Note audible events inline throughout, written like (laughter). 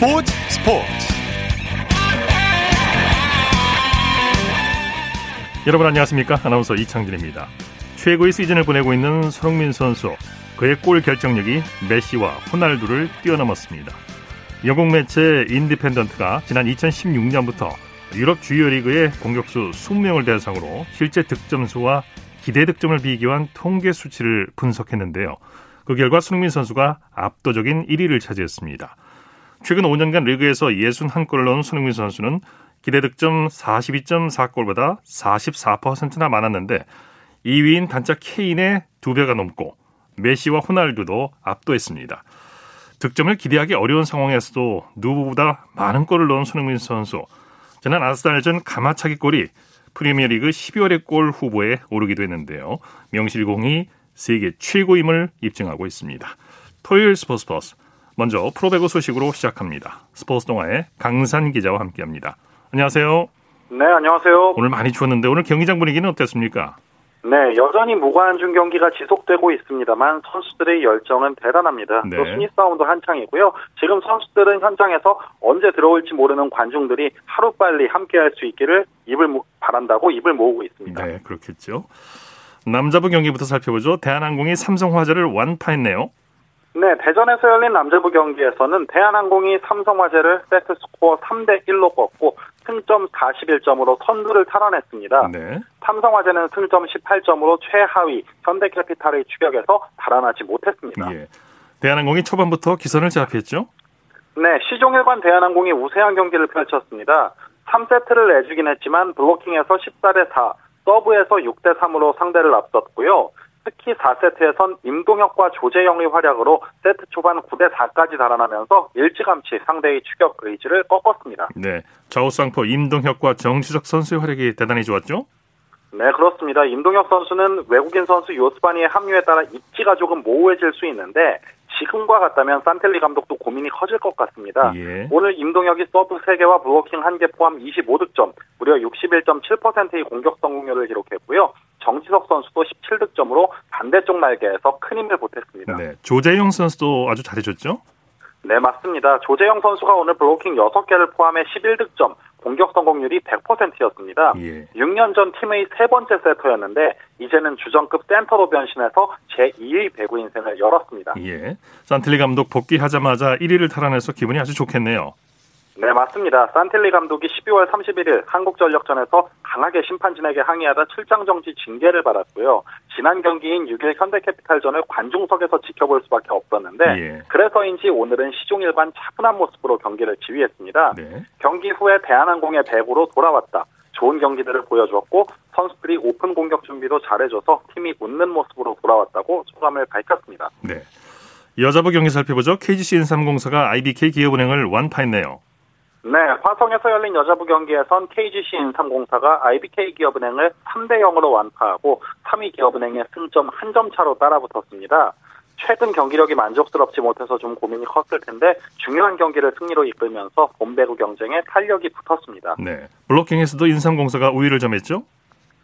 스포츠 스포츠 여러분 안녕하십니까 아나운서 이창진입니다 최고의 시즌을 보내고 있는 손흥민 선수 그의 골 결정력이 메시와 호날두를 뛰어넘었습니다 영국 매체 인디펜던트가 지난 2016년부터 유럽 주요 리그의 공격수 20명을 대상으로 실제 득점수와 기대 득점을 비교한 통계 수치를 분석했는데요. 그 결과 손흥민 선수가 압도적인 1위를 차지했습니다. 최근 5년간 리그에서 61골을 넣은 손흥민 선수는 기대 득점 42.4골보다 44%나 많았는데 2위인 단짝 케인의 두 배가 넘고 메시와 호날두도 압도했습니다. 득점을 기대하기 어려운 상황에서도 누구보다 많은 골을 넣은 손흥민 선수. 지난 아스날전 가마차기 골이 프리미어리그 12월의 골 후보에 오르기도 했는데요. 명실공히 세계 최고임을 입증하고 있습니다. 토요일 스포츠 버스 먼저 프로배구 소식으로 시작합니다. 스포츠 동아의 강산 기자와 함께합니다. 안녕하세요. 네, 안녕하세요. 오늘 많이 추웠는데 오늘 경기장 분위기는 어땠습니까? 네, 여전히 무관중 경기가 지속되고 있습니다만 선수들의 열정은 대단합니다. 네. 또 순위 싸움도 한창이고요. 지금 선수들은 현장에서 언제 들어올지 모르는 관중들이 하루빨리 함께할 수 있기를 입을 모, 바란다고 입을 모으고 있습니다. 네, 그렇겠죠. 남자부 경기부터 살펴보죠. 대한항공이 삼성화재를 완파했네요. 네, 대전에서 열린 남자부 경기에서는 대한항공이 삼성화재를 세트 스코어 3대 1로 꺾고 승점 41점으로 선두를 탈환했습니다. 네. 삼성화재는 승점 18점으로 최하위 현대캐피탈의 추격에서 달아나지 못했습니다. 예. 대한항공이 초반부터 기선을 제압했죠. 네, 시종일관 대한항공이 우세한 경기를 펼쳤습니다. 3세트를 내주긴 했지만 블로킹에서 14대 4, 서브에서 6대 3으로 상대를 앞섰고요. 특히 4세트에선 임동혁과 조재영의 활약으로 세트 초반 9대 4까지 달아나면서 일찌감치 상대의 추격 의지를 꺾었습니다. 네. 좌우쌍포 임동혁과 정지석 선수의 활약이 대단히 좋았죠. 네, 그렇습니다. 임동혁 선수는 외국인 선수 요스바니의 합류에 따라 입지가 조금 모호해질 수 있는데 지금과 같다면 산틸리 감독도 고민이 커질 것 같습니다. 예. 오늘 임동혁이 서브 3개와 블로킹 1개 포함 25득점, 무려 61.7%의 공격 성공률을 기록했고요. 정지석 선수도 17득점으로 반대쪽 날개에서 큰 힘을 보탰습니다. 네. 조재영 선수도 아주 잘해줬죠. 네, 맞습니다. 조재영 선수가 오늘 블로킹 6개를 포함해 11득점, 공격 성공률이 100%였습니다. 예. 6년 전 팀의 세 번째 세터였는데 이제는 주전급 센터로 변신해서 제2의 배구 인생을 열었습니다. 예. 산틀리 감독 복귀하자마자 1위를 탈환해서 기분이 아주 좋겠네요. 네, 맞습니다. 산텔리 감독이 12월 31일 한국전력전에서 강하게 심판진에게 항의하다 출장 정지 징계를 받았고요. 지난 경기인 6일 현대캐피탈전을 관중석에서 지켜볼 수밖에 없었는데 예. 그래서인지 오늘은 시종일관 차분한 모습으로 경기를 지휘했습니다. 네. 경기 후에 대한항공의 배구로 돌아왔다. 좋은 경기들을 보여주었고 선수들이 오픈 공격 준비도 잘해줘서 팀이 웃는 모습으로 돌아왔다고 소감을 밝혔습니다. 네. 여자부 경기 살펴보죠. KGC 인삼공사가 IBK 기업은행을 완파했네요. 네, 화성에서 열린 여자부 경기에선 KGC 인삼공사가 IBK 기업은행을 3대 0으로 완파하고 3위 기업은행의 승점 한 점 차로 따라붙었습니다. 최근 경기력이 만족스럽지 못해서 좀 고민이 컸을 텐데 중요한 경기를 승리로 이끌면서 봄배구 경쟁에 탄력이 붙었습니다. 네. 블로킹에서도 인삼공사가 우위를 점했죠.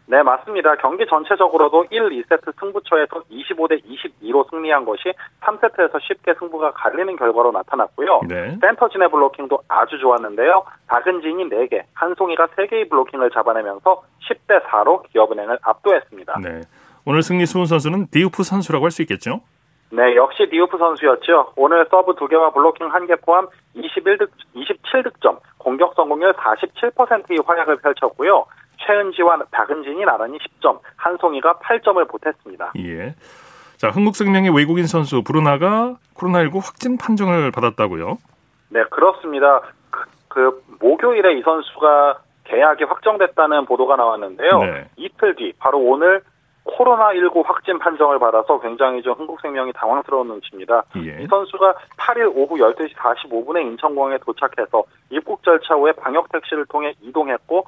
네, 맞습니다. 경기 전체적으로도 1, 2세트 승부처에서 25대 22로 승리한 것이 3세트에서 쉽게 승부가 갈리는 결과로 나타났고요. 네. 센터진의 블로킹도 아주 좋았는데요. 박은진이 4개, 한송이가 3개의 블로킹을 잡아내면서 10대 4로 기업은행을 압도했습니다. 네. 오늘 승리 수훈 선수는 디우프 선수라고 할 수 있겠죠. 네, 역시 디우프 선수였죠. 오늘 서브 2개와 블로킹 1개 포함 21득, 27득점, 공격 성공률 47%의 활약을 펼쳤고요. 최은지와 박은진이 나란히 10점, 한송이가 8점을 보탰습니다. 예. 자, 흥국생명의 외국인 선수 브루나가 코로나19 확진 판정을 받았다고요. 네, 그렇습니다. 그, 그 목요일에 이 선수가 계약이 확정됐다는 보도가 나왔는데요. 네. 이틀 뒤, 바로 오늘 코로나19 확진 판정을 받아서 굉장히 좀 흥국생명이 당황스러운 눈치입니다. 예. 이 선수가 8일 오후 12시 45분에 인천공항에 도착해서 입국 절차 후에 방역 택시를 통해 이동했고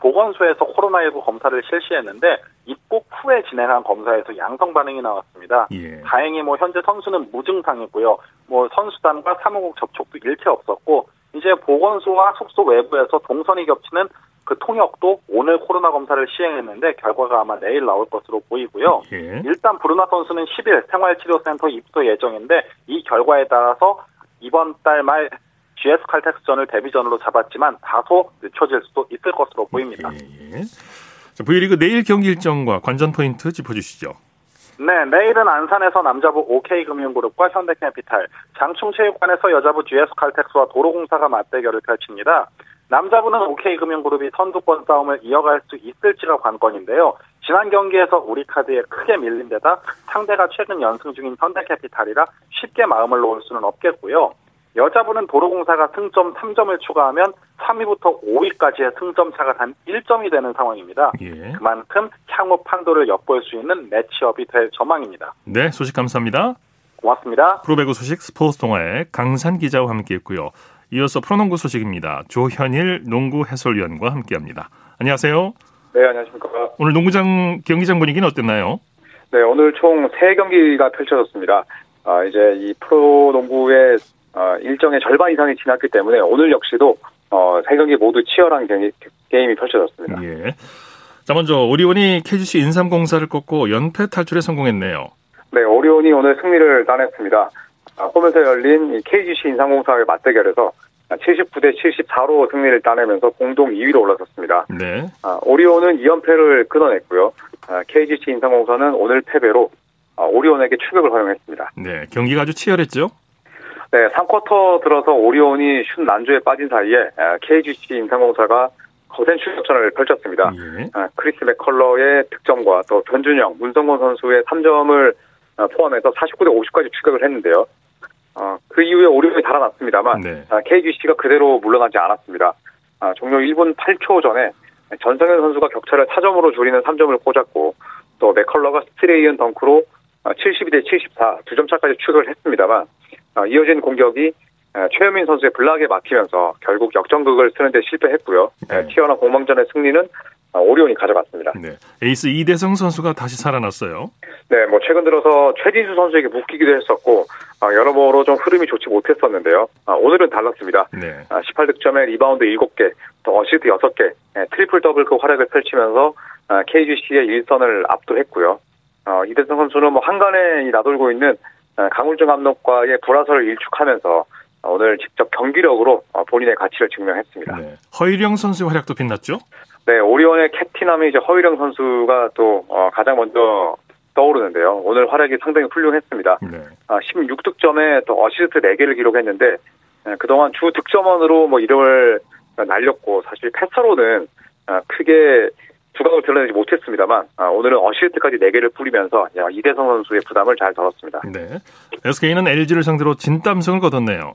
보건소에서 코로나19 검사를 실시했는데 입국 후에 진행한 검사에서 양성 반응이 나왔습니다. 예. 다행히 뭐 현재 선수는 무증상이고요. 뭐 선수단과 사무국 접촉도 일체 없었고 이제 보건소와 숙소 외부에서 동선이 겹치는 그 통역도 오늘 코로나 검사를 시행했는데 결과가 아마 내일 나올 것으로 보이고요. 예. 일단 브루나 선수는 10일 생활치료센터 입소 예정인데 이 결과에 따라서 이번 달 말 GS 칼텍스전을 데뷔전으로 잡았지만 다소 늦춰질 수도 있을 것으로 보입니다. 예, 예. 자, V리그 내일 경기 일정과 관전 포인트 짚어주시죠. 네, 내일은 안산에서 남자부 OK금융그룹과 현대캐피탈, 장충체육관에서 여자부 GS칼텍스와 도로공사가 맞대결을 펼칩니다. 남자부는 OK금융그룹이 선두권 싸움을 이어갈 수 있을지가 관건인데요. 지난 경기에서 우리카드에 크게 밀린 데다 상대가 최근 연승 중인 현대캐피탈이라 쉽게 마음을 놓을 수는 없겠고요. 여자부는 도로공사가 승점 3점을 추가하면 3위부터 5위까지의 승점 차가 단 1점이 되는 상황입니다. 예. 그만큼 향후 판도를 엿볼 수 있는 매치업이 될 전망입니다. 네, 소식 감사합니다. 고맙습니다. 프로배구 소식 스포츠 동아의 강산 기자와 함께했고요. 이어서 프로농구 소식입니다. 조현일 농구 해설위원과 함께합니다. 안녕하세요. 네, 안녕하십니까. 오늘 농구장 경기장 분위기는 어땠나요? 네, 오늘 총 3경기가 펼쳐졌습니다. 아, 이제 이 프로농구의 어, 일정의 절반 이상이 지났기 때문에 오늘 역시도 어, 세 경기 모두 치열한 경기, 게임이 펼쳐졌습니다. 예. 자 먼저 오리온이 KGC 인삼공사를 꺾고 연패 탈출에 성공했네요. 네, 오리온이 오늘 승리를 따냈습니다. 아, 홈에서 열린 KGC 인삼공사의 맞대결에서 79대 74로 승리를 따내면서 공동 2위로 올라섰습니다. 네. 아, 오리온은 2연패를 끊어냈고요. 아, KGC 인삼공사는 오늘 패배로 아, 오리온에게 추격을 허용했습니다. 네, 경기가 아주 치열했죠? 네, 3쿼터 들어서 오리온이 슛 난조에 빠진 사이에 KGC 인삼공사가 거센 추격전을 펼쳤습니다. 예. 크리스 맥컬러의 득점과 또 변준영, 문성곤 선수의 3점을 어, 포함해서 49대 50까지 추격을 했는데요. 어, 그 이후에 오리온이 달아났습니다만 네. KGC가 그대로 물러나지 않았습니다. 종료 1분 8초 전에 전성현 선수가 격차를 4점으로 줄이는 3점을 꽂았고 또 맥컬러가 스트레이언 덩크로 72대 74 두 점 차까지 추격을 했습니다만 어, 이어진 공격이 최현민 선수의 블락에 막히면서 결국 역전극을 쓰는 데 실패했고요. 네. 치열한 공방전의 승리는 어, 오리온이 가져갔습니다. 네. 에이스 이대성 선수가 다시 살아났어요. 네, 뭐 최근 들어서 최진수 선수에게 묶이기도 했었고 어, 여러모로 좀 흐름이 좋지 못했었는데요. 오늘은 달랐습니다. 네. 18득점에 리바운드 7개, 또 어시스트 6개, 트리플 더블급 활약을 펼치면서 KGC의 일선을 압도했고요. 이대성 선수는 뭐 항간에 나돌고 있는 어, 강을준 감독과의 불화설을 일축하면서 오늘 직접 경기력으로 어, 본인의 가치를 증명했습니다. 네. 허일영 선수의 활약도 빛났죠? 네, 오리온의 캡틴 하면 이제 허일영 선수가 또 어, 가장 먼저 떠오르는데요. 오늘 활약이 상당히 훌륭했습니다. 네. 16득점에 또 어시스트 4개를 기록했는데 그동안 주 득점원으로 뭐 이름을 날렸고 사실 패서로는 크게 두각을 드러내지 못했습니다만 아, 오늘은 어시스트까지 4개를 뿌리면서 이대성 선수의 부담을 잘 덜었습니다. 네. SK는 LG를 상대로 진땀승을 거뒀네요.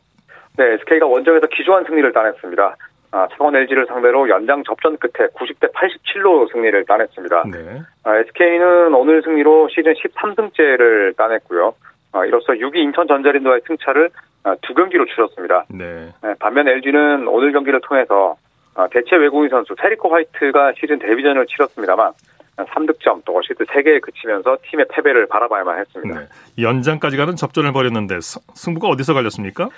네, SK가 원정에서 기조한 승리를 따냈습니다. 아, 창원 LG를 상대로 연장 접전 끝에 90대 87로 승리를 따냈습니다. 네. 아, SK는 오늘 승리로 시즌 13승째를 따냈고요. 아, 이로써 6위 인천 전자랜드와의 승차를 아, 두 경기로 줄였습니다. 네. 네, 반면 LG는 오늘 경기를 통해서 어, 대체 외국인 선수 테리코 화이트가 시즌 데뷔전을 치렀습니다만 3득점 또 어시스트 3개에 그치면서 팀의 패배를 바라봐야만 했습니다. 네. 연장까지 가는 접전을 벌였는데 승부가 어디서 갈렸습니까?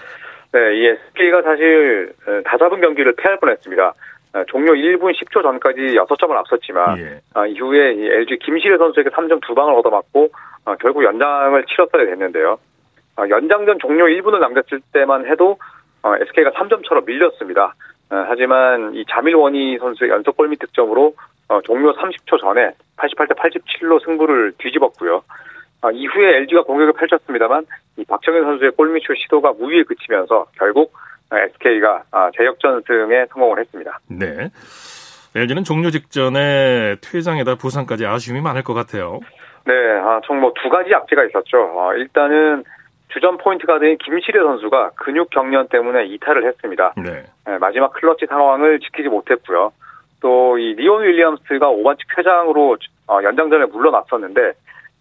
네, 이 SK가 사실 어, 다잡은 경기를 패할 뻔했습니다. 어, 종료 1분 10초 전까지 6점을 앞섰지만 예. 이후에 LG 김시래 선수에게 3점 두 방을 얻어맞고 결국 연장을 치렀어야 됐는데요. 연장전 종료 1분을 남겼을 때만 해도 SK가 3점처럼 밀렸습니다. 어, 하지만 이 자밀원이 선수의 연속 골밑 득점으로 어, 종료 30초 전에 88대 87로 승부를 뒤집었고요. 어, 이후에 LG가 공격을 펼쳤습니다만 이 박정현 선수의 골밑슛 시도가 무위에 그치면서 결국 SK가 재역전승에 성공을 했습니다. 네. LG는 종료 직전에 퇴장에다 부상까지 아쉬움이 많을 것 같아요. 네, 아, 총뭐 두 가지 악재가 있었죠. 어, 일단은 주전 포인트 가드인 김시래 선수가 근육 경련 때문에 이탈을 했습니다. 네. 네, 마지막 클러치 상황을 지키지 못했고요. 또 이 리온 윌리엄스가 5반칙 퇴장으로 어, 연장전에 물러났었는데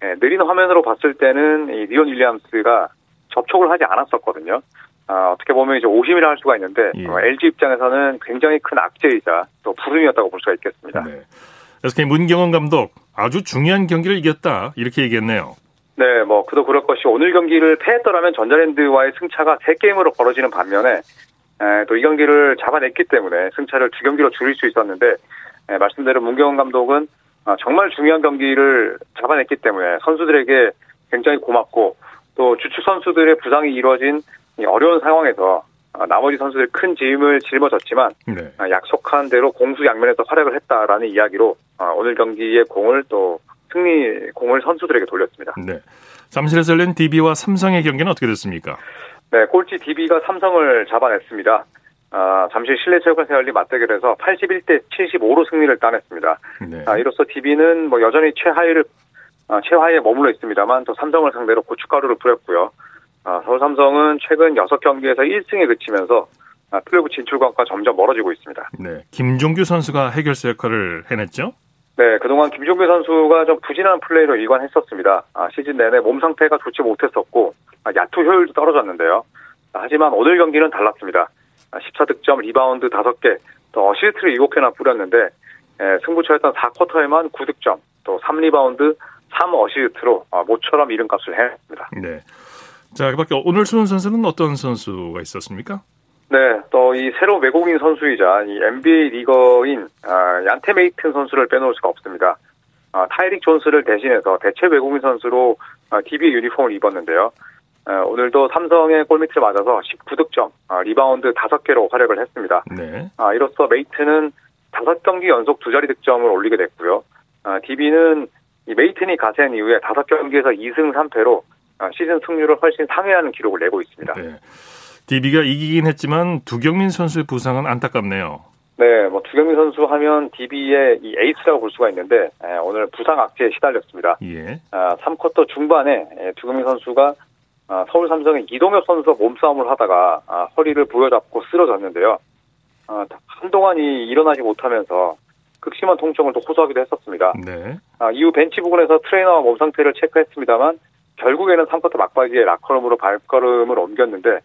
네, 느린 화면으로 봤을 때는 이 리온 윌리엄스가 접촉을 하지 않았었거든요. 어, 어떻게 보면 이제 오심이라 할 수가 있는데 예. 어, LG 입장에서는 굉장히 큰 악재이자 또 부름이었다고 볼 수가 있겠습니다. 네. SK 문경원 감독 아주 중요한 경기를 이겼다 이렇게 얘기했네요. 네, 뭐 그도 그럴 것이 오늘 경기를 패했더라면 전자랜드와의 승차가 3게임으로 벌어지는 반면에 또 이 경기를 잡아냈기 때문에 승차를 두 경기로 줄일 수 있었는데 에, 말씀대로 문경원 감독은 아, 정말 중요한 경기를 잡아냈기 때문에 선수들에게 굉장히 고맙고 또 주축 선수들의 부상이 이루어진 어려운 상황에서 나머지 선수들 큰 짐을 짊어졌지만 네. 약속한 대로 공수 양면에서 활약을 했다라는 이야기로 오늘 경기의 공을 또 승리 공을 선수들에게 돌렸습니다. 네. 잠실에서 열린 DB와 삼성의 경기는 어떻게 됐습니까? 네, 꼴찌 DB가 삼성을 잡아냈습니다. 아, 잠실 실내체육관에서 열린 맞대결에서 81대 75로 승리를 따냈습니다. 네. 아, 이로써 DB는 뭐 여전히 최하위를 아, 최하위에 머물러 있습니다만 또 삼성을 상대로 고춧가루를 뿌렸고요. 아, 서울 삼성은 최근 6경기에서 1승에 그치면서 아, 플레이오프 진출권과 점점 멀어지고 있습니다. 네, 김종규 선수가 해결사 역할을 해냈죠? 네, 그동안 김종규 선수가 좀 부진한 플레이로 일관했었습니다. 아, 시즌 내내 몸 상태가 좋지 못했었고 아, 야투 효율도 떨어졌는데요. 아, 하지만 오늘 경기는 달랐습니다. 14득점, 리바운드 5개, 또 어시스트를 7개나 뿌렸는데 예, 승부처였던 4쿼터에만 9득점, 또 3리바운드, 3어시스트로 아, 모처럼 이름값을 해냈습니다. 네. 자, 그 밖에 오늘 수훈 선수는 어떤 선수가 있었습니까? 네, 또 이 새로운 외국인 선수이자 이 NBA 리거인 아, 얀테 메이튼 선수를 빼놓을 수가 없습니다. 아, 타이릭 존스를 대신해서 대체 외국인 선수로 아, DB 유니폼을 입었는데요. 아, 오늘도 삼성의 골밑을 맞아서 19득점, 아, 리바운드 5개로 활약을 했습니다. 네. 아, 이로써 메이튼은 5경기 연속 두 자리 득점을 올리게 됐고요. 아, DB는 이 메이튼이 가세한 이후에 5경기에서 2승 3패로 아, 시즌 승률을 훨씬 상회하는 기록을 내고 있습니다. 네. DB가 이기긴 했지만 두경민 선수의 부상은 안타깝네요. 네, 뭐 두경민 선수 하면 DB의 이 에이스라고 볼 수가 있는데 에, 오늘 부상 악재에 시달렸습니다. 예. 아, 3쿼터 중반에 에, 두경민 선수가 아, 서울 삼성의 이동엽 선수와 몸싸움을 하다가 아, 허리를 부여잡고 쓰러졌는데요. 아, 한동안 이 일어나지 못하면서 극심한 통증을 또 호소하기도 했었습니다. 네. 아, 이후 벤치 부근에서 트레이너와 몸 상태를 체크했습니다만 결국에는 3쿼터 막바지에 라커룸으로 발걸음을 옮겼는데 아,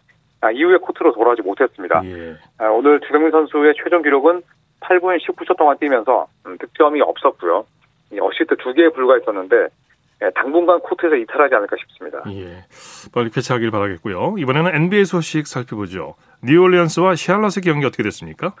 이후에 코트로 돌아오지 못했습니다. 예. 아, 오늘 두경민 선수의 최종 기록은 8분 19초 동안 뛰면서 음, 득점이 없었고요. 어시스트 2개에 불과했었는데 예, 당분간 코트에서 이탈하지 않을까 싶습니다. 예. 빨리 쾌차하길 바라겠고요. 이번에는 NBA 소식 살펴보죠. 뉴올리언스와 샬럿의 경기 어떻게 됐습니까?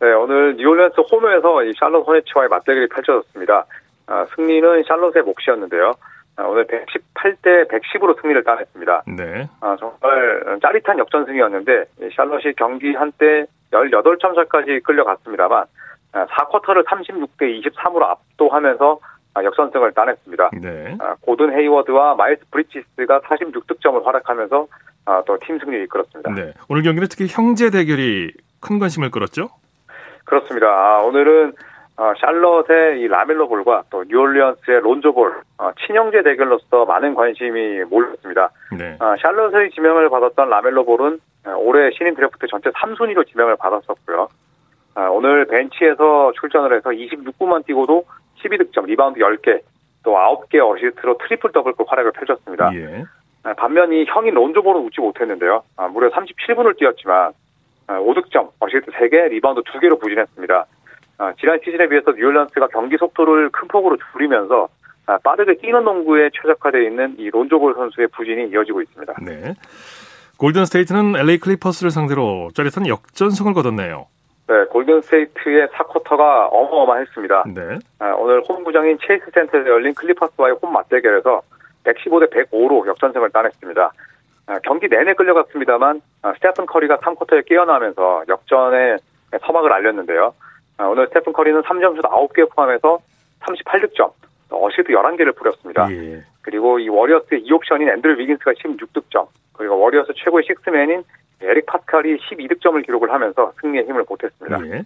네, 오늘 뉴올리언스 홈에서 이 샬럿 호네츠와의 맞대결이 펼쳐졌습니다. 아, 승리는 샬럿의 몫이었는데요. 아, 오늘 118대 110으로 승리를 따냈습니다. 네. 아, 정말 짜릿한 역전승이었는데 샬럿이 경기 한때 18점 차까지 끌려갔습니다만 4쿼터를 아, 36대 23으로 압도하면서 역전승을 따냈습니다. 네. 고든 헤이워드와 마일스 브리지스가 46득점을 활약하면서 또 팀 승리를 이끌었습니다. 네. 오늘 경기는 특히 형제 대결이 큰 관심을 끌었죠? 그렇습니다. 오늘은 어, 샬럿의 이 라멜로 볼과 또 뉴올리언스의 론조 볼 어, 친형제 대결로서 많은 관심이 몰렸습니다. 네. 어, 샬럿의 지명을 받았던 라멜로 볼은 어, 올해 신인 드래프트 전체 3순위로 지명을 받았었고요. 어, 오늘 벤치에서 출전을 해서 26분만 뛰고도 12득점, 리바운드 10개, 또 9개 어시스트로 트리플 더블급 활약을 펼쳤습니다. 예. 어, 반면 이 형인 론조 볼은 웃지 못했는데요. 무려 37분을 뛰었지만 5득점, 어시스트 3개, 리바운드 2개로 부진했습니다. 아, 지난 시즌에 비해서 뉴올리언스가 경기 속도를 큰 폭으로 줄이면서 아, 빠르게 뛰는 농구에 최적화되어 있는 이 론조볼 선수의 부진이 이어지고 있습니다. 네. 골든 스테이트는 LA 클리퍼스를 상대로 짜릿한 역전승을 거뒀네요. 네, 골든 스테이트의 4쿼터가 어마어마했습니다. 네. 아, 오늘 홈구장인 체이스 센터에서 열린 클리퍼스와의 홈 맞대결에서 115대 105로 역전승을 따냈습니다. 경기 내내 끌려갔습니다만 스테픈 커리가 3쿼터에 깨어나면서 역전의 서막을 알렸는데요. 아, 오늘 스테픈 커리는 3점슛 9개 포함해서 38득점, 어시스트 11개를 뿌렸습니다. 예. 그리고 이 워리어스의 2옵션인 앤드류 위긴스가 16득점, 그리고 워리어스 최고의 식스맨인 에릭 파스칼이 12득점을 기록을 하면서 승리에 힘을 보탰습니다. 예.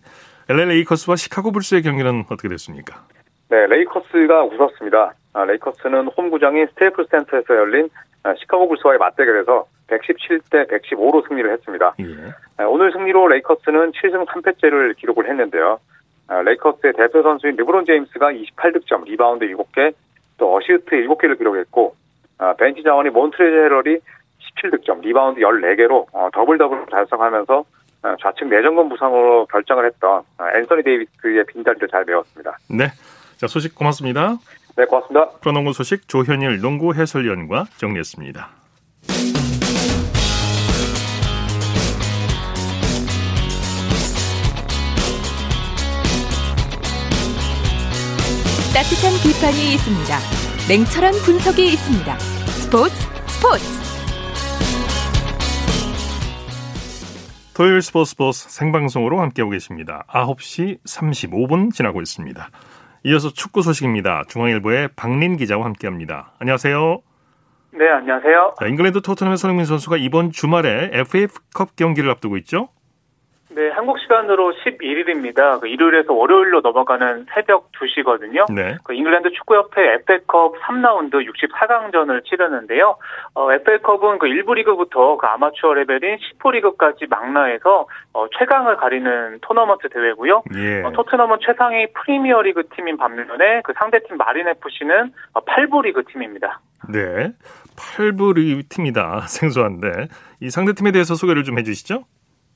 LA 레이커스와 시카고 불스의 경기는 어떻게 됐습니까? 네, 레이커스가 웃었습니다. 아, 레이커스는 홈구장인 스테이플스 센터에서 열린 아, 시카고 불스와의 맞대결에서 117대 115로 승리를 했습니다. 예. 아, 오늘 승리로 레이커스는 7승 3패째를 기록을 했는데요. 아, 레이커스의 대표 선수인 르브론 제임스가 28득점, 리바운드 7개, 또 어시스트 7개를 기록했고 아, 벤치 자원이 몬트레즈 해럴이 17득점, 리바운드 14개로 어, 더블 더블 달성하면서 좌측 내전근 부상으로 결장을 했던 앤서니 데이비스의 빈자리를 잘 메웠습니다. 네. 자, 소식 고맙습니다. 네, 고맙습니다. 프로농구 소식 조현일 농구 해설위원과 정리했습니다. 따뜻한 비판이 있습니다. 냉철한 분석이 있습니다. 스포츠 스포츠 토요일 스포츠 버스 생방송으로 함께하고 계십니다. 9시 35분 지나고 있습니다. 이어서 축구 소식입니다. 중앙일보의 박린 기자와 함께합니다. 안녕하세요. 네, 안녕하세요. 자, 잉글랜드 토트넘의 손흥민 선수가 이번 주말에 FA컵 경기를 앞두고 있죠? 네, 한국 시간으로 11일입니다. 그 일요일에서 월요일로 넘어가는 새벽 2시거든요. 네. 그 잉글랜드 축구협회 FA컵 3라운드 64강전을 치르는데요. 어, FA컵은 그 1부 리그부터 그 아마추어 레벨인 10부 리그까지 망라해서 어, 최강을 가리는 토너먼트 대회고요. 예. 어, 토트넘은 최상위 프리미어 리그 팀인 반면에 그 상대팀 마린 FC는 8부 어, 리그 팀입니다. 네. 8부 리그 팀이다. (laughs) 생소한데 이 상대팀에 대해서 소개를 좀 해주시죠.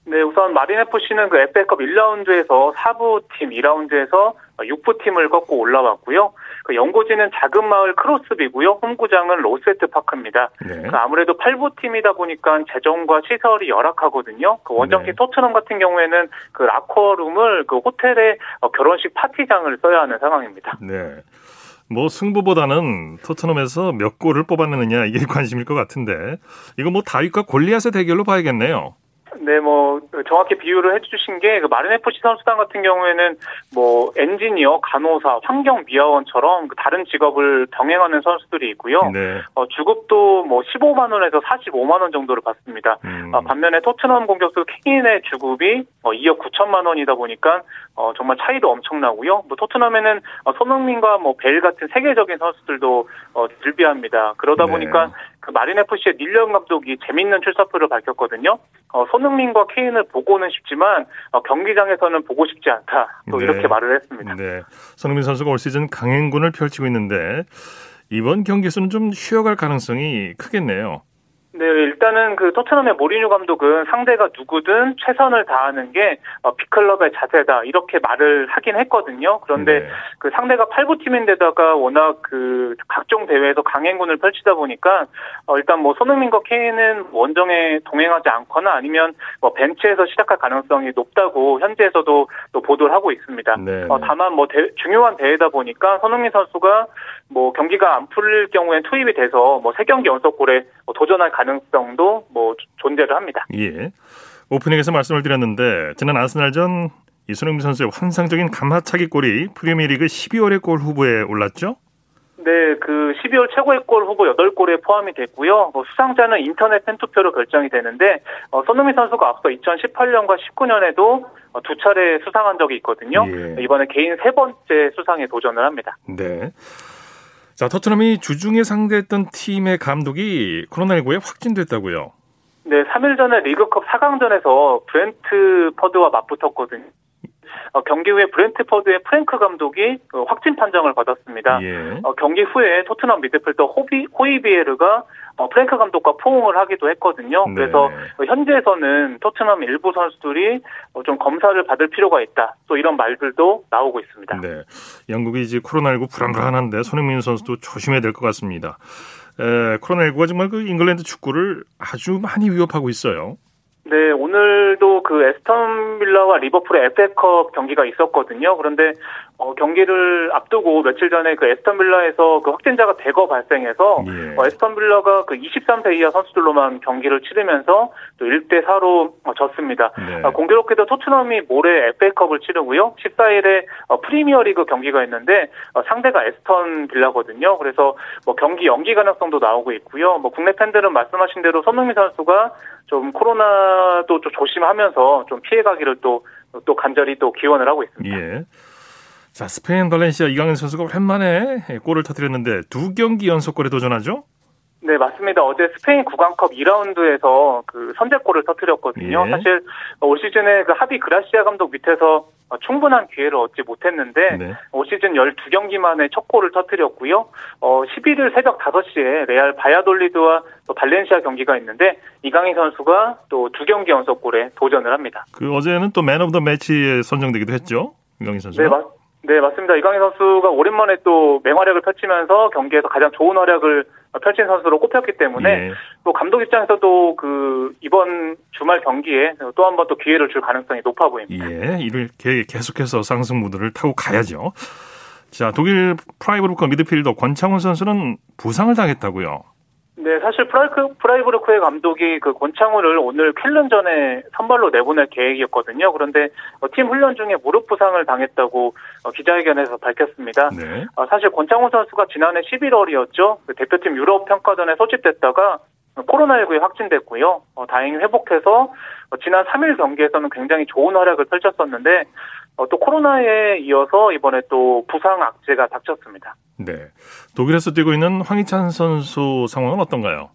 네, 우선 마린 FC는 그 FA컵 1라운드에서 4부 팀, 2라운드에서 6부 팀을 꺾고 올라왔고요. 그 연고지는 작은 마을 크로스비고요. 홈구장은 로세트 파크입니다. 네. 그 아무래도 8부 팀이다 보니까 재정과 시설이 열악하거든요. 그 원정팀 네. 토트넘 같은 경우에는 그 라커룸을 그 호텔의 어, 결혼식 파티장을 써야 하는 상황입니다. 네. 뭐 승부보다는 토트넘에서 몇 골을 뽑았느냐 이게 (laughs) 관심일 것 같은데 이거 뭐 다윗과 골리앗의 대결로 봐야겠네요. 네, 뭐 정확히 비유를 해주신 게 그 마른 FC 선수단 같은 경우에는 뭐 엔지니어, 간호사, 환경 미화원처럼 그 다른 직업을 병행하는 선수들이 있고요. 네. 어, 주급도 뭐 15만 원에서 45만 원 정도를 받습니다. 음. 어, 반면에 토트넘 공격수 케인의 주급이 어, 2억 9천만 원이다 보니까 어, 정말 차이도 엄청나고요. 뭐 토트넘에는 어, 손흥민과 뭐벨 같은 세계적인 선수들도 어, 들비합니다. 그러다 네. 보니까 그 마린 FC의 닐런 감독이 재밌는 출사표를 밝혔거든요. 어, 손흥민과 케인을 보고는 싶지만 어, 경기장에서는 보고 싶지 않다. 또 네. 이렇게 말을 했습니다. 네. 손흥민 선수가 올 시즌 강행군을 펼치고 있는데 이번 경기에서는 좀 쉬어갈 가능성이 크겠네요. 네, 일단은 그 토트넘의 모리뉴 감독은 상대가 누구든 최선을 다하는 게 어, 빅클럽의 자세다 이렇게 말을 하긴 했거든요. 그런데 네. 그 상대가 8부 팀인데다가 워낙 그 각종 대회에서 강행군을 펼치다 보니까 어, 일단 뭐 손흥민과 케인은 원정에 동행하지 않거나 아니면 뭐 벤치에서 시작할 가능성이 높다고 현지에서도 또 보도를 하고 있습니다. 네. 어, 다만 뭐 대, 중요한 대회다 보니까 손흥민 선수가 뭐 경기가 안 풀릴 경우엔 투입이 돼서 뭐 세 경기 연속골에 뭐 도전할 가능성도 뭐 존재를 합니다. 예. 오프닝에서 말씀을 드렸는데 지난 아스날전 이손흥민 선수의 환상적인 감하차기 골이 프리미어리그 12월의 골 후보에 올랐죠? 네, 그 12월 최고의 골 후보 8골에 포함이 됐고요. 뭐 수상자는 인터넷 팬투표로 결정이 되는데 어, 손흥민 선수가 앞서 2018년과 19년에도 어, 두 차례 수상한 적이 있거든요. 예. 이번에 개인 세 번째 수상에 도전을 합니다. 네. 자, 토트넘이 주중에 상대했던 팀의 감독이 코로나19에 확진됐다고요? 네, 3일 전에 리그컵 4강전에서 브렌트 퍼드와 맞붙었거든요. 어, 경기 후에 브렌트퍼드의 프랭크 감독이 어, 확진 판정을 받았습니다. 예. 어, 경기 후에 토트넘 미드필더 호비, 호이비에르가 어, 프랭크 감독과 포옹을 하기도 했거든요. 네. 그래서 현지에서는 토트넘 일부 선수들이 어, 좀 검사를 받을 필요가 있다. 또 이런 말들도 나오고 있습니다. 네. 영국이 이제 코로나19 불안불안한데 손흥민 선수도 조심해야 될 것 같습니다. 에, 코로나19가 정말 그 잉글랜드 축구를 아주 많이 위협하고 있어요. 네, 오늘도 그 에스턴 빌라와 리버풀의 FA컵 경기가 있었거든요. 그런데 어, 경기를 앞두고 며칠 전에 그 에스턴 빌라에서 그 확진자가 대거 발생해서 예. 어, 에스턴 빌라가 그 23세 이하 선수들로만 경기를 치르면서 또 1대 4로 어, 졌습니다. 네. 어, 공교롭게도 토트넘이 모레 FA컵을 치르고요. 14일에 어, 프리미어리그 경기가 있는데 어, 상대가 에스턴 빌라거든요. 그래서 뭐 경기 연기 가능성도 나오고 있고요. 뭐 국내 팬들은 말씀하신 대로 손흥민 선수가 좀 코로나도 좀 조심하면서 좀 피해가기를 또, 또 간절히 또 기원을 하고 있습니다. 예. 자, 스페인 발렌시아 이강인 선수가 오랜만에 골을 터뜨렸는데 두 경기 연속골에 도전하죠? 네, 맞습니다. 어제 스페인 구강컵 2라운드에서 그 선제골을 터뜨렸거든요. 예. 사실 올 시즌에 그 하비 그라시아 감독 밑에서 충분한 기회를 얻지 못했는데 네. 올 시즌 12경기 만에 첫 골을 터뜨렸고요. 어, 11일 새벽 5시에 레알 바야돌리드와 또 발렌시아 경기가 있는데 이강인 선수가 또 두 경기 연속골에 도전을 합니다. 그 어제는 또 Man of the Match에 선정되기도 했죠. 이강인 선수. 네, 맞, 네, 맞습니다. 이강인 선수가 오랜만에 또 맹활약을 펼치면서 경기에서 가장 좋은 활약을 펼친 선수로 꼽혔기 때문에 예. 또 감독 입장에서도 그 이번 주말 경기에 또 한 번 또 기회를 줄 가능성이 높아 보입니다. 예, 이를 계속해서 상승 무드를 타고 가야죠. 자, 독일 프라이부르크 미드필더 권창훈 선수는 부상을 당했다고요. 네, 사실 프라이크, 프라이부르크의 감독이 그 권창훈을 오늘 쾰른전에 선발로 내보낼 계획이었거든요. 그런데 어, 팀 훈련 중에 무릎 부상을 당했다고 어, 기자회견에서 밝혔습니다. 네. 어, 사실 권창훈 선수가 지난해 11월이었죠. 그 대표팀 유럽 평가전에 소집됐다가 코로나19에 확진됐고요. 다행히 회복해서 지난 3일 경기에서는 굉장히 좋은 활약을 펼쳤었는데 또 코로나에 이어서 이번에 또 부상 악재가 닥쳤습니다. 네. 독일에서 뛰고 있는 황희찬 선수 상황은 어떤가요?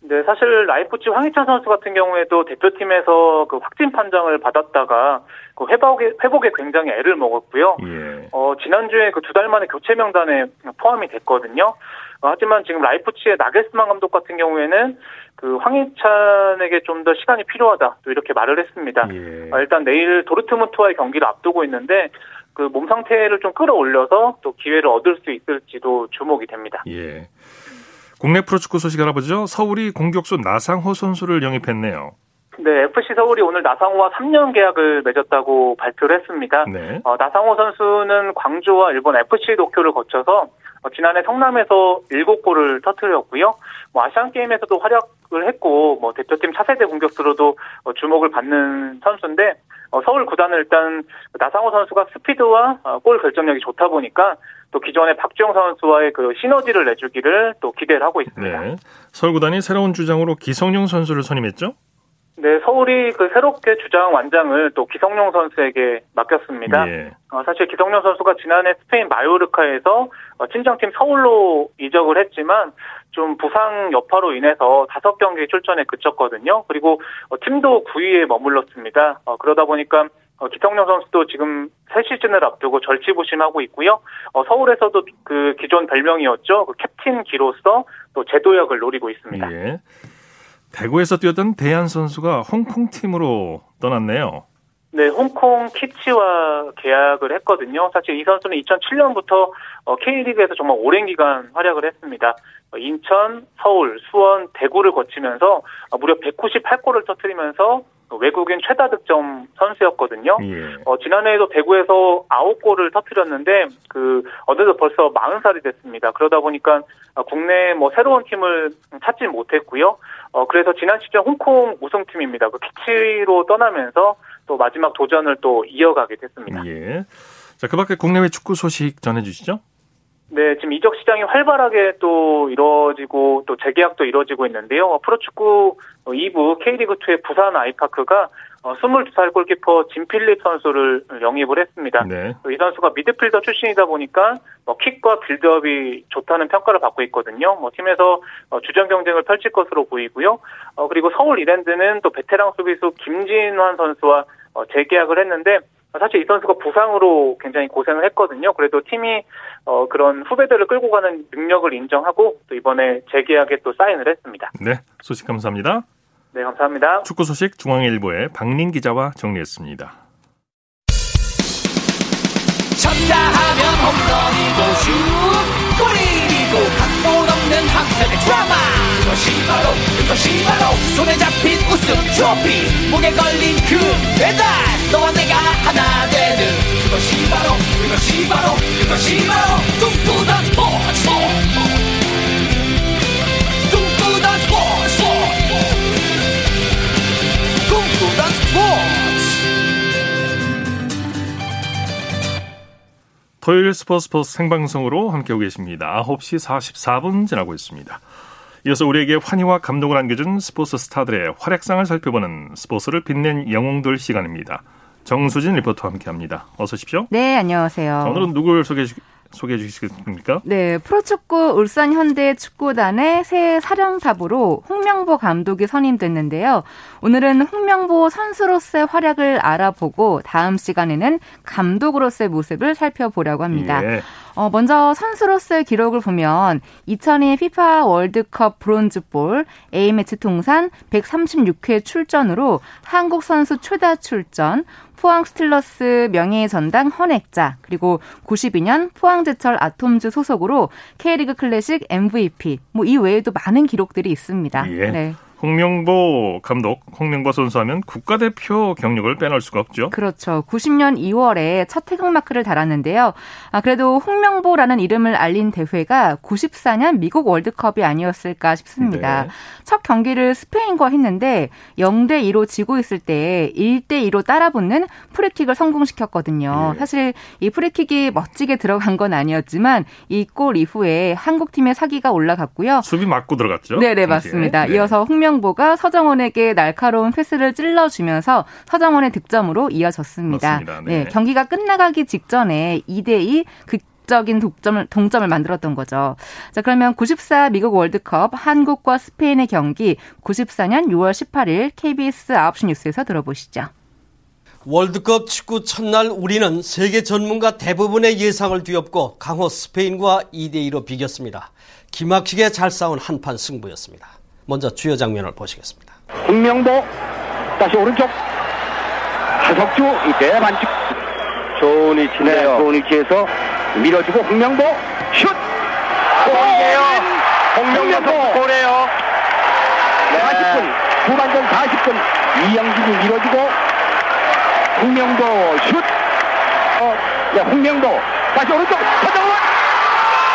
네, 사실 라이프치 황희찬 선수 같은 경우에도 대표팀에서 그 확진 판정을 받았다가 그 회복에 회복에 굉장히 애를 먹었고요. 예. 어 지난주에 그 두 달 만에 교체 명단에 포함이 됐거든요. 어, 하지만 지금 라이프치의 나겔스만 감독 같은 경우에는 그 황희찬에게 좀 더 시간이 필요하다 또 이렇게 말을 했습니다. 예. 어, 일단 내일 도르트문트와의 경기를 앞두고 있는데 그 몸 상태를 좀 끌어올려서 또 기회를 얻을 수 있을지도 주목이 됩니다. 예. 국내 프로축구 소식 알아보죠. 서울이 공격수 나상호 선수를 영입했네요. 네, FC 서울이 오늘 나상호와 3년 계약을 맺었다고 발표를 했습니다. 네. 어, 나상호 선수는 광주와 일본 FC 도쿄를 거쳐서 어, 지난해 성남에서 7골을 터뜨렸고요. 뭐 아시안 게임에서도 활약을 했고 뭐 대표팀 차세대 공격수로도 어, 주목을 받는 선수인데 어, 서울 구단은 일단 나상호 선수가 스피드와 어, 골 결정력이 좋다 보니까 또 기존의 박지영 선수와의 그 시너지를 내주기를 또 기대를 하고 있습니다. 네. 서울 구단이 새로운 주장으로 기성용 선수를 선임했죠? 네, 서울이 그 새롭게 주장 완장을 또 기성용 선수에게 맡겼습니다. 예. 어, 사실 기성용 선수가 지난해 스페인 마요르카에서 어, 친정팀 서울로 이적을 했지만 좀 부상 여파로 인해서 다섯 경기 출전에 그쳤거든요. 그리고 어, 팀도 9위에 머물렀습니다. 어, 그러다 보니까 어, 기성용 선수도 지금 새 시즌을 앞두고 절치부심하고 있고요. 어, 서울에서도 그 기존 별명이었죠. 그 캡틴 기로서 또 제도역을 노리고 있습니다. 예. 대구에서 뛰었던 대한 선수가 홍콩 팀으로 떠났네요. 네, 홍콩 키치와 계약을 했거든요. 사실 이 선수는 2007년부터 어, K리그에서 정말 오랜 기간 활약을 했습니다. 어, 인천, 서울, 수원, 대구를 거치면서 어, 무려 198골을 터뜨리면서 외국인 최다 득점 선수였거든요. 예. 어, 지난해에도 대구에서 9골을 터뜨렸는데 그 어느덧 벌써 40살이 됐습니다. 그러다 보니까 국내 뭐 새로운 팀을 찾지 못했고요. 어, 그래서 지난 시즌 홍콩 우승팀입니다. 그 키치로 떠나면서 또 마지막 도전을 또 이어가게 됐습니다. 예. 자, 그 밖에 국내외 축구 소식 전해 주시죠. 네, 지금 이적 시장이 활발하게 또 이루어지고 또 재계약도 이루어지고 있는데요. 프로축구 2부 K리그2의 부산 아이파크가 22살 어, 골키퍼 진필립 선수를 영입을 했습니다. 네. 이 선수가 미드필더 출신이다 보니까 뭐 킥과 빌드업이 좋다는 평가를 받고 있거든요. 뭐 팀에서 어, 주전 경쟁을 펼칠 것으로 보이고요. 어, 그리고 서울 이랜드는 또 베테랑 수비수 김진환 선수와 재계약을 했는데 사실 이 선수가 부상으로 굉장히 고생을 했거든요. 그래도 팀이 어, 그런 후배들을 끌고 가는 능력을 인정하고 또 이번에 재계약에 또 사인을 했습니다. 네, 소식 감사합니다. 네, 감사합니다. 축구 소식 중앙일보의 박린 기자와 정리했습니다. 쳤다 하면 홈런이고 슛 골이고 각본 없는 한편의 드라마 그것이 바로 그것이 바로 손에 잡힌 우승 트로피 목에 걸린 그 토요일 스포츠 스포츠 생방송으로 함께하고 계십니다. 9시 44분 지나고 있습니다. 이어서 우리에게 환희와 감동을 안겨준 스포츠 스타들의 활약상을 살펴보는 스포츠를 빛낸 영웅들 시간입니다. 정수진 리포터와 함께합니다. 어서 오십시오. 네, 안녕하세요. 자, 오늘은 누구를 소개해 소개해 주시겠습니까? 네, 프로축구 울산 현대 축구단의 새 사령탑으로 홍명보 감독이 선임됐는데요. 오늘은 홍명보 선수로서의 활약을 알아보고 다음 시간에는 감독으로서의 모습을 살펴보려고 합니다. 예. 어, 먼저 선수로서의 기록을 보면 2002 피파 월드컵 Bronze Ball A매치 통산 136회 출전으로 한국 선수 최다 출전, 포항 스틸러스 명예의 전당 헌액자, 그리고 92년 포항제철 아톰즈 소속으로 K리그 클래식 MVP, 뭐 이 외에도 많은 기록들이 있습니다. 예. 네. 홍명보 감독, 홍명보 선수하면 국가대표 경력을 빼놓을 수가 없죠. 그렇죠. 90년 2월에 첫 태극 마크를 달았는데요. 아, 그래도 홍명보라는 이름을 알린 대회가 94년 미국 월드컵이 아니었을까 싶습니다. 네. 첫 경기를 스페인과 했는데 0대 2로 지고 있을 때 1대 2로 따라붙는 프리킥을 성공시켰거든요. 네. 사실 이 프리킥이 멋지게 들어간 건 아니었지만 이 골 이후에 한국 팀의 사기가 올라갔고요. 수비 맞고 들어갔죠. 네, 네, 맞습니다. 네. 이어서 홍명 보가 서정원에게 날카로운 패스를 찔러주면서 서정원의 득점으로 이어졌습니다. 네. 네. 경기가 끝나가기 직전에 2대2 극 적인 독점을, 동점을 만들었던 거죠. 자, 그러면 94 미국 월드컵 한국과 스페인의 경기 94년 6월 18일 KBS 9시 뉴스에서 들어보시죠. 월드컵 축구 첫날 우리는 세계 전문가 대부분의 예상을 뒤엎고 강호 스페인과 2대2로 비겼습니다. 기막히게 잘 싸운 한판 승부였습니다. 먼저 주요 장면을 보시겠습니다. 홍명보 다시 오른쪽 하석주 이때 반칙 좋은 위치네요. 네, 좋은 위치에서 밀어주고 홍명보 슛 골이에요. 홍명보 골이에요. 네. 40분 후반전 40분 이영진이 밀어주고 홍명보 슛. 어, 네, 홍명보 다시 오른쪽 서정원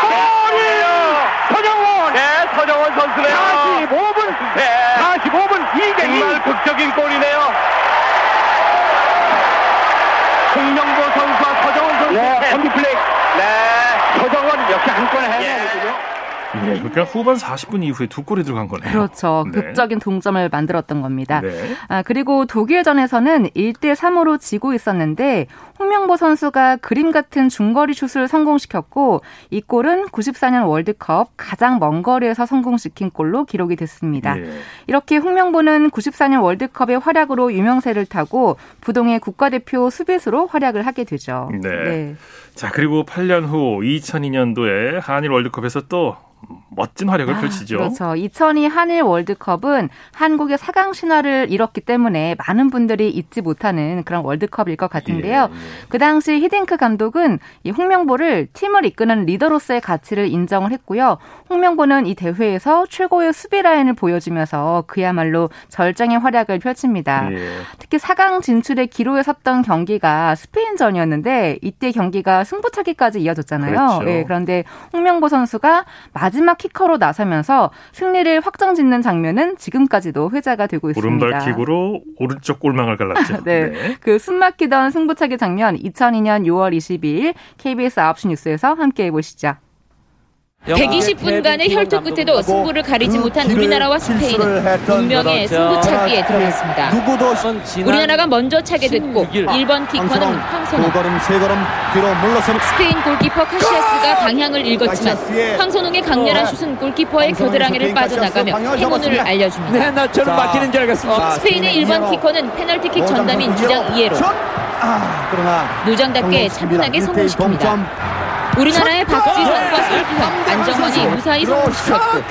골이에요. 서정원. 네, 선수네요. 45분. 네. 45분 이경이 정말 극적인 골이네요. 홍명보 선수와 서정원 선수. 네, 컴비 플레이. 네. 서정원 역시 한건 해내는군요. 예, 그러니까 후반 40분 이후에 두 골이 들어간 거네요. 그렇죠. 네. 극적인 동점을 만들었던 겁니다. 네. 아, 그리고 독일전에서는 1대 3으로 지고 있었는데 홍명보 선수가 그림 같은 중거리 슛을 성공시켰고 이 골은 94년 월드컵 가장 먼 거리에서 성공시킨 골로 기록이 됐습니다. 네. 이렇게 홍명보는 94년 월드컵의 활약으로 유명세를 타고 부동의 국가대표 수비수로 활약을 하게 되죠. 네. 네. 자, 그리고 8년 후 2002년도에 한일 월드컵에서 또 멋진 활약을 아, 펼치죠. 그렇죠. 2002 한일 월드컵은 한국의 4강 신화를 이뤘기 때문에 많은 분들이 잊지 못하는 그런 월드컵일 것 같은데요. 예, 예. 그 당시 히딩크 감독은 이 홍명보를 팀을 이끄는 리더로서의 가치를 인정을 했고요. 홍명보는 이 대회에서 최고의 수비 라인을 보여주면서 그야말로 절정의 활약을 펼칩니다. 예. 특히 4강 진출의 기로에 섰던 경기가 스페인전이었는데 이때 경기가 승부차기까지 이어졌잖아요. 그렇죠. 예, 그런데 홍명보 선수가 마지막 키커로 나서면서 승리를 확정짓는 장면은 지금까지도 회자가 되고 있습니다. 오른발킥으로 오른쪽 골망을 갈랐죠. (laughs) 네. 네. 그 숨막히던 승부차기 장면 2002년 6월 22일 KBS 9시 뉴스에서 함께 해 보시죠. 120분간의 혈투 끝에도 승부를 가리지 그 못한 우리나라와 스페인은 운명의 승부차기에 들어갔습니다. 우리나라가 먼저 차게 됐고 1번 키커는 황선홍 스페인 골키퍼 카시아스가 방향을 읽었지만 황선홍의 강렬한 슛은 골키퍼의 겨드랑이를 빠져나가며 행운을 알려줍니다. 네, 어, 스페인의 1번 키커는 페널티킥 전담인 주장 이에로. 아, 노장답게 차분하게 성공시킵니다. 우리나라의 박지선과 설기현, 안정환이 무사히 성공시켰고.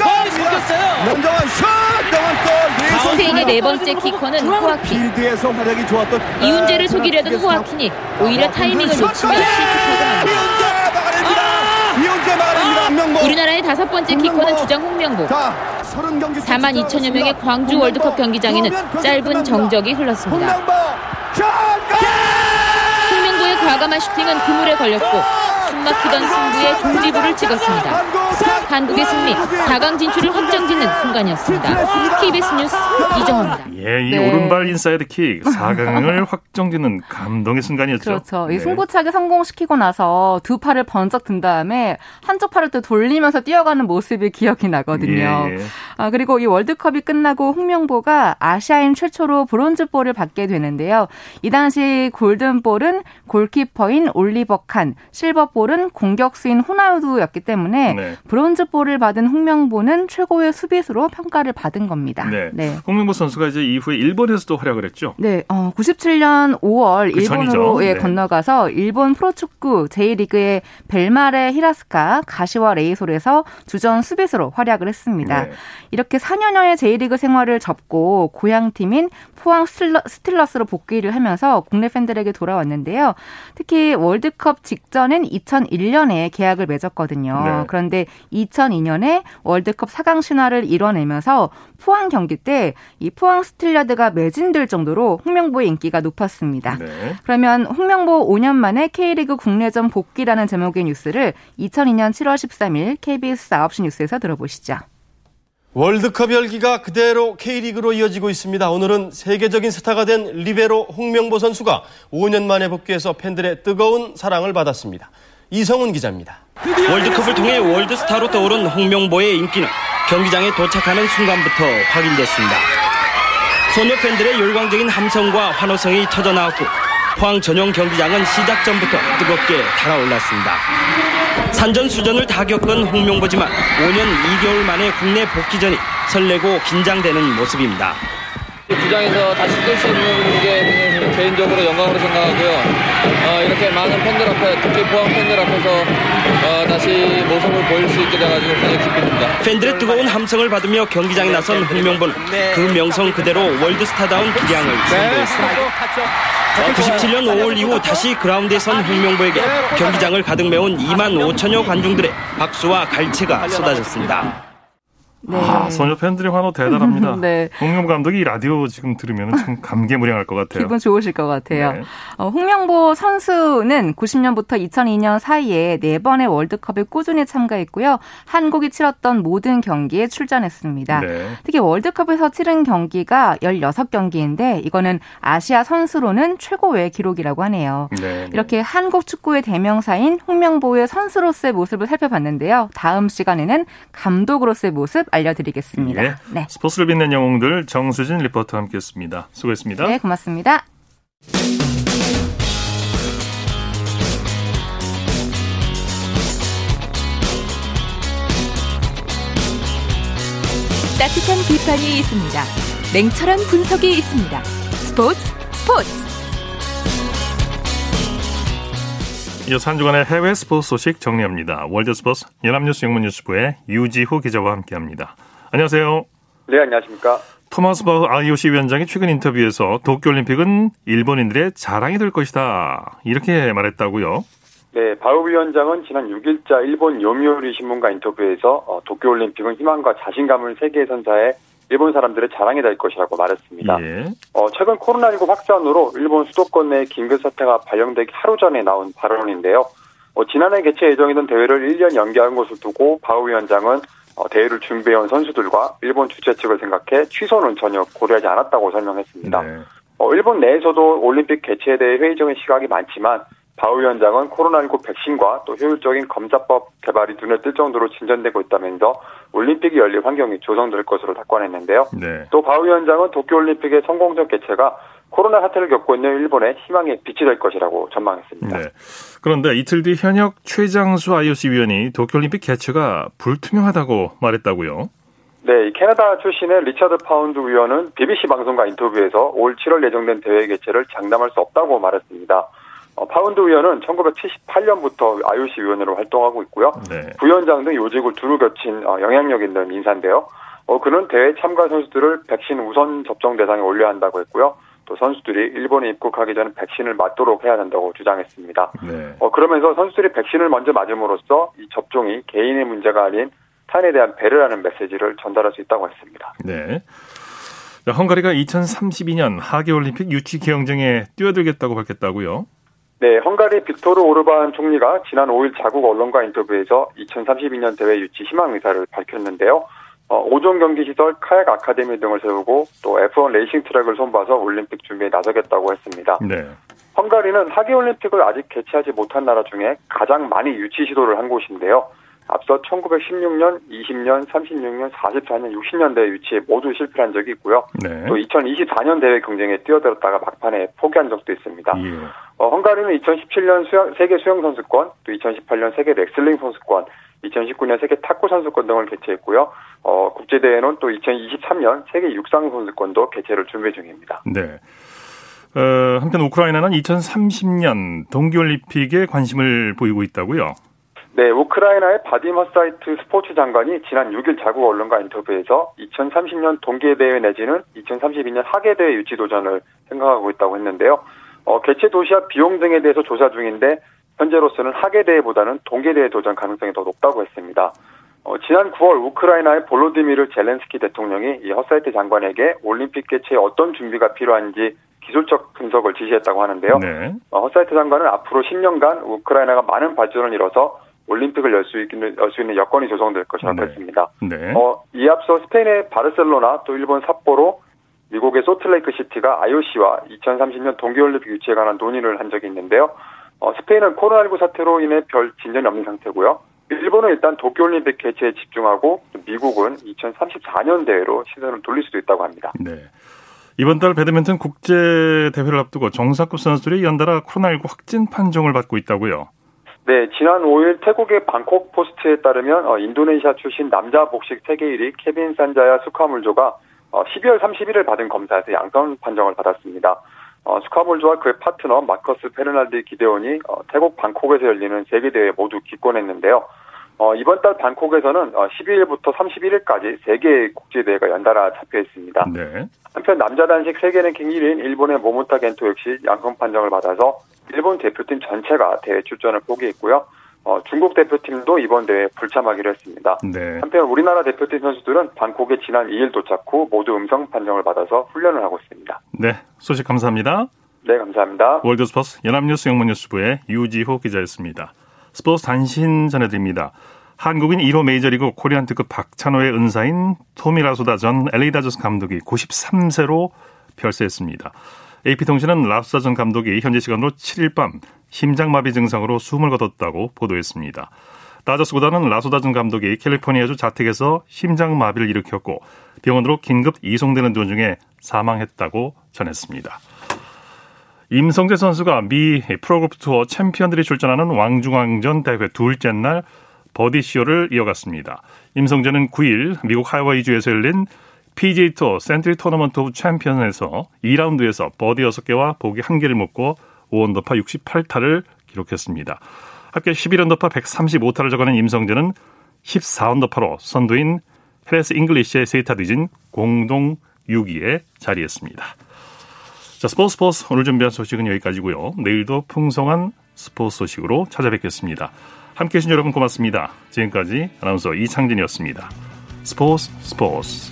스페인의 네 번째 키커는 호아킨. 이훈재를 속이려던 호아킨이 오히려 타이밍을 놓치며 실축하고 맙니다. 우리나라의 다섯 번째 키커는 주장 홍명보. 4만 2천여 명의 광주 월드컵 경기장에는 짧은 정적이 흘렀습니다. 홍명보의 과감한 슈팅은 그물에 걸렸고 숨막히던 승부에 종지부를 찍었습니다. 한국의 승리, 4강 진출을 확정짓는 순간이었습니다. KBS 뉴스 이정호입니다. 예, 이 네. 오른발 인사이드 킥 4강을 (laughs) 확정짓는 감동의 순간이었죠. 그렇죠. 네. 이 승부차기 성공시키고 나서 두 팔을 번쩍 든 다음에 한쪽 팔을 또 돌리면서 뛰어가는 모습이 기억이 나거든요. 예. 아, 그리고 이 월드컵이 끝나고 홍명보가 아시아인 최초로 브론즈볼을 받게 되는데요. 이 당시 골든볼은 골키퍼인 올리버 칸, 실버볼은 공격수인 호나우두였기 때문에 네. 브론즈볼을 받은 홍명보는 최고의 수비수로 평가를 받은 겁니다. 네. 네. 홍명보 선수가 이제 이후에 일본에서도 활약을 했죠. 네, 어, 97년 5월 그 일본으로 예, 네. 건너가서 일본 프로축구 제1리그의 벨마레 히라스카 가시와 레이솔에서 주전 수비수로 활약을 했습니다. 네. 이렇게 4년여의 J리그 생활을 접고 고향팀인 포항 스틸러스로 복귀를 하면서 국내 팬들에게 돌아왔는데요. 특히 월드컵 직전인 2001년에 계약을 맺었거든요. 네. 그런데 2002년에 월드컵 4강 신화를 이뤄내면서 포항 경기 때 이 포항 스틸야드가 매진될 정도로 홍명보의 인기가 높았습니다. 네. 그러면 홍명보 5년 만에 K리그 국내전 복귀라는 제목의 뉴스를 2002년 7월 13일 KBS 9시 뉴스에서 들어보시죠. 월드컵 열기가 그대로 K리그로 이어지고 있습니다. 오늘은 세계적인 스타가 된 리베로 홍명보 선수가 5년 만에 복귀해서 팬들의 뜨거운 사랑을 받았습니다. 이성훈 기자입니다. 월드컵을 통해 월드스타로 떠오른 홍명보의 인기는 경기장에 도착하는 순간부터 확인됐습니다. 소녀 팬들의 열광적인 함성과 환호성이 터져 나왔고 포항 전용 경기장은 시작 전부터 뜨겁게 달아올랐습니다. 산전수전을 다 겪은 홍명보지만 5년 2개월 만에 국내 복귀전이 설레고 긴장되는 모습입니다. 구장에서 다시 뛸 수 있는 게 개인적으로 영광으로 생각하고요. 어, 이렇게 많은 팬들 앞에, 특히 포항 팬들 앞에서 어, 다시 모습을 보일 수 있게 돼가지고 굉장히 기쁩니다. 팬들의 뜨거운 함성을 받으며 경기장에 나선 홍명보는 그 명성 그대로 월드스타다운 기량을 선보였습니다. 97년 5월 이후 다시 그라운드에 선 홍명보에게 경기장을 가득 메운 2만 5천여 관중들의 박수와 갈채가 쏟아졌습니다. 네. 아, 소녀 팬들의 환호 대단합니다. (laughs) 네. 홍명보 감독이 라디오 지금 들으면 참 감개무량할 것 같아요. 기분 좋으실 것 같아요. 네. 어, 홍명보 선수는 90년부터 2002년 사이에 4번의 월드컵에 꾸준히 참가했고요. 한국이 치렀던 모든 경기에 출전했습니다. 네. 특히 월드컵에서 치른 경기가 16경기인데 이거는 아시아 선수로는 최고의 기록이라고 하네요. 네, 네. 이렇게 한국 축구의 대명사인 홍명보의 선수로서의 모습을 살펴봤는데요. 다음 시간에는 감독으로서의 모습 알려드리겠습니다. 예. 네. 스포츠를 빛낸 영웅들 정수진 리포터와 함께했습니다. 수고했습니다. 네, 고맙습니다. 따뜻한 비판이 있습니다. 냉철한 분석이 있습니다. 스포츠 스포츠 이어서 한 주간의 해외 스포츠 소식 정리합니다. 월드 스포츠 연합뉴스 영문뉴스부의 유지호 기자와 함께합니다. 안녕하세요. 네, 안녕하십니까. 토마스 바흐 IOC 위원장이 최근 인터뷰에서 도쿄올림픽은 일본인들의 자랑이 될 것이다. 이렇게 말했다고요? 네, 바흐 위원장은 지난 6일자 일본 요미우리 신문과 인터뷰에서 어, 도쿄올림픽은 희망과 자신감을 세계 선사에 일본 사람들의 자랑이 될 것이라고 말했습니다. 예. 어, 최근 코로나19 확산으로 일본 수도권 내 긴급사태가 발령되기 하루 전에 나온 발언인데요. 어, 지난해 개최 예정이던 대회를 1년 연기한 것을 두고 바우 위원장은 어, 대회를 준비해온 선수들과 일본 주최 측을 생각해 취소는 전혀 고려하지 않았다고 설명했습니다. 네. 어, 일본 내에서도 올림픽 개최에 대해 회의적인 시각이 많지만 바 위원장은 코로나19 백신과 또 효율적인 검사법 개발이 눈에 띌 정도로 진전되고 있다면서 올림픽이 열릴 환경이 조성될 것으로 낙관했는데요. 네. 또 바흐 위원장은 도쿄올림픽의 성공적 개최가 코로나 사태를 겪고 있는 일본의 희망의 빛이 될 것이라고 전망했습니다. 네. 그런데 이틀 뒤 현역 최장수 IOC 위원이 도쿄올림픽 개최가 불투명하다고 말했다고요? 네, 캐나다 출신의 리차드 파운드 위원은 BBC 방송과 인터뷰에서 올 7월 예정된 대회 개최를 장담할 수 없다고 말했습니다. 어, 파운드 위원은 1978년부터 IOC 위원으로 활동하고 있고요. 네. 부위원장 등 요직을 두루 거친 어, 영향력 있는 인사인데요. 어, 그는 대회 참가 선수들을 백신 우선 접종 대상에 올려야 한다고 했고요. 또 선수들이 일본에 입국하기 전에 백신을 맞도록 해야 한다고 주장했습니다. 네. 어, 그러면서 선수들이 백신을 먼저 맞음으로써 이 접종이 개인의 문제가 아닌 타인에 대한 배려라는 메시지를 전달할 수 있다고 했습니다. 네. 헝가리가 2032년 하계올림픽 유치 경쟁에 뛰어들겠다고 밝혔다고요? 네, 헝가리 빅토르 오르반 총리가 지난 5일 자국 언론과 인터뷰에서 2032년 대회 유치 희망 의사를 밝혔는데요. 어, 5종 경기 시설, 카약 아카데미 등을 세우고 또 F1 레이싱 트랙을 손봐서 올림픽 준비에 나서겠다고 했습니다. 네. 헝가리는 하계 올림픽을 아직 개최하지 못한 나라 중에 가장 많이 유치 시도를 한 곳인데요. 앞서 1916년, 20년, 36년, 44년, 60년대 유치에 모두 실패한 적이 있고요. 네. 또 2024년 대회 경쟁에 뛰어들었다가 막판에 포기한 적도 있습니다. 예. 어, 헝가리는 2017년 수영, 세계 수영 선수권, 또 2018년 세계 레슬링 선수권, 2019년 세계 탁구 선수권 등을 개최했고요. 어, 국제 대회는 또 2023년 세계 육상 선수권도 개최를 준비 중입니다. 네. 어, 한편 우크라이나는 2030년 동계올림픽에 관심을 보이고 있다고요? 네, 우크라이나의 바딤 허사이트 스포츠 장관이 지난 6일 자국 언론과 인터뷰에서 2030년 동계대회 내지는 2032년 하계대회 유치 도전을 생각하고 있다고 했는데요. 어, 개최 도시와 비용 등에 대해서 조사 중인데 현재로서는 하계대회보다는 동계대회 도전 가능성이 더 높다고 했습니다. 어, 지난 9월 우크라이나의 볼로디미르 젤렌스키 대통령이 이 허사이트 장관에게 올림픽 개최에 어떤 준비가 필요한지 기술적 분석을 지시했다고 하는데요. 네. 어, 허사이트 장관은 앞으로 10년간 우크라이나가 많은 발전을 이뤄서 올림픽을 열 수 있는, 열 수 있는 여건이 조성될 것이라고 네. 했습니다. 네. 어, 이 앞서 스페인의 바르셀로나 또 일본 삿포로 미국의 솔트레이크 시티가 IOC와 2030년 동계올림픽 유치에 관한 논의를 한 적이 있는데요. 어, 스페인은 코로나19 사태로 인해 별 진전이 없는 상태고요. 일본은 일단 도쿄올림픽 개최에 집중하고 미국은 2034년 대회로 시선을 돌릴 수도 있다고 합니다. 네. 이번 달 배드민턴 국제 대회를 앞두고 정상급 선수들이 연달아 코로나19 확진 판정을 받고 있다고요. 네, 지난 5일 태국의 방콕 포스트에 따르면 어, 인도네시아 출신 남자 복식 세계 1위 케빈 산자야 수카물조가 어, 12월 31일 받은 검사에서 양성 판정을 받았습니다. 어, 수카물조와 그의 파트너 마커스 페르날디 기데온이 어, 태국 방콕에서 열리는 세계대회 모두 기권했는데요. 어, 이번 달 방콕에서는 어, 12일부터 31일까지 세개의 국제대회가 연달아 잡혀 있습니다. 네. 한편 남자 단식 세계 랭킹 1위인 일본의 모모타 겐토 역시 양성 판정을 받아서 일본 대표팀 전체가 대회 출전을 포기했고요. 어, 중국 대표팀도 이번 대회에 불참하기로 했습니다. 네. 한편 우리나라 대표팀 선수들은 방콕에 지난 2일 도착 후 모두 음성 판정을 받아서 훈련을 하고 있습니다. 네, 소식 감사합니다. 네, 감사합니다. 월드스포츠 연합뉴스 영문뉴스부의 유지호 기자였습니다. 스포츠 단신 전해드립니다. 한국인 1호 메이저리그 코리안 특급 박찬호의 은사인 토미라소다 전 LA 다저스 감독이 93세로 별세했습니다. AP통신은 랍사 전 감독이 현지 시간으로 7일 밤 심장마비 증상으로 숨을 거뒀다고 보도했습니다. 다저스 구단은 라소다 전 감독이 캘리포니아주 자택에서 심장마비를 일으켰고 병원으로 긴급 이송되는 도중에 사망했다고 전했습니다. 임성재 선수가 미 프로골프 투어 챔피언들이 출전하는 왕중왕전 대회 둘째 날 버디쇼를 이어갔습니다. 임성재는 9일 미국 하와이주에서 열린 PGA 투어 센트리 토너먼트 오브 챔피언에서 2라운드에서 버디 6개와 보기 1개를 묶고 5언더파 68타를 기록했습니다. 합계 11언더파 135타를 적어낸 임성재는 14언더파로 선두인 해리스 잉글리시에 세 타 뒤진 공동 6위에 자리했습니다. 자, 스포츠 스포츠 오늘 준비한 소식은 여기까지고요. 내일도 풍성한 스포츠 소식으로 찾아뵙겠습니다. 함께해 주신 여러분 고맙습니다. 지금까지 아나운서 이창진이었습니다. 스포츠 스포츠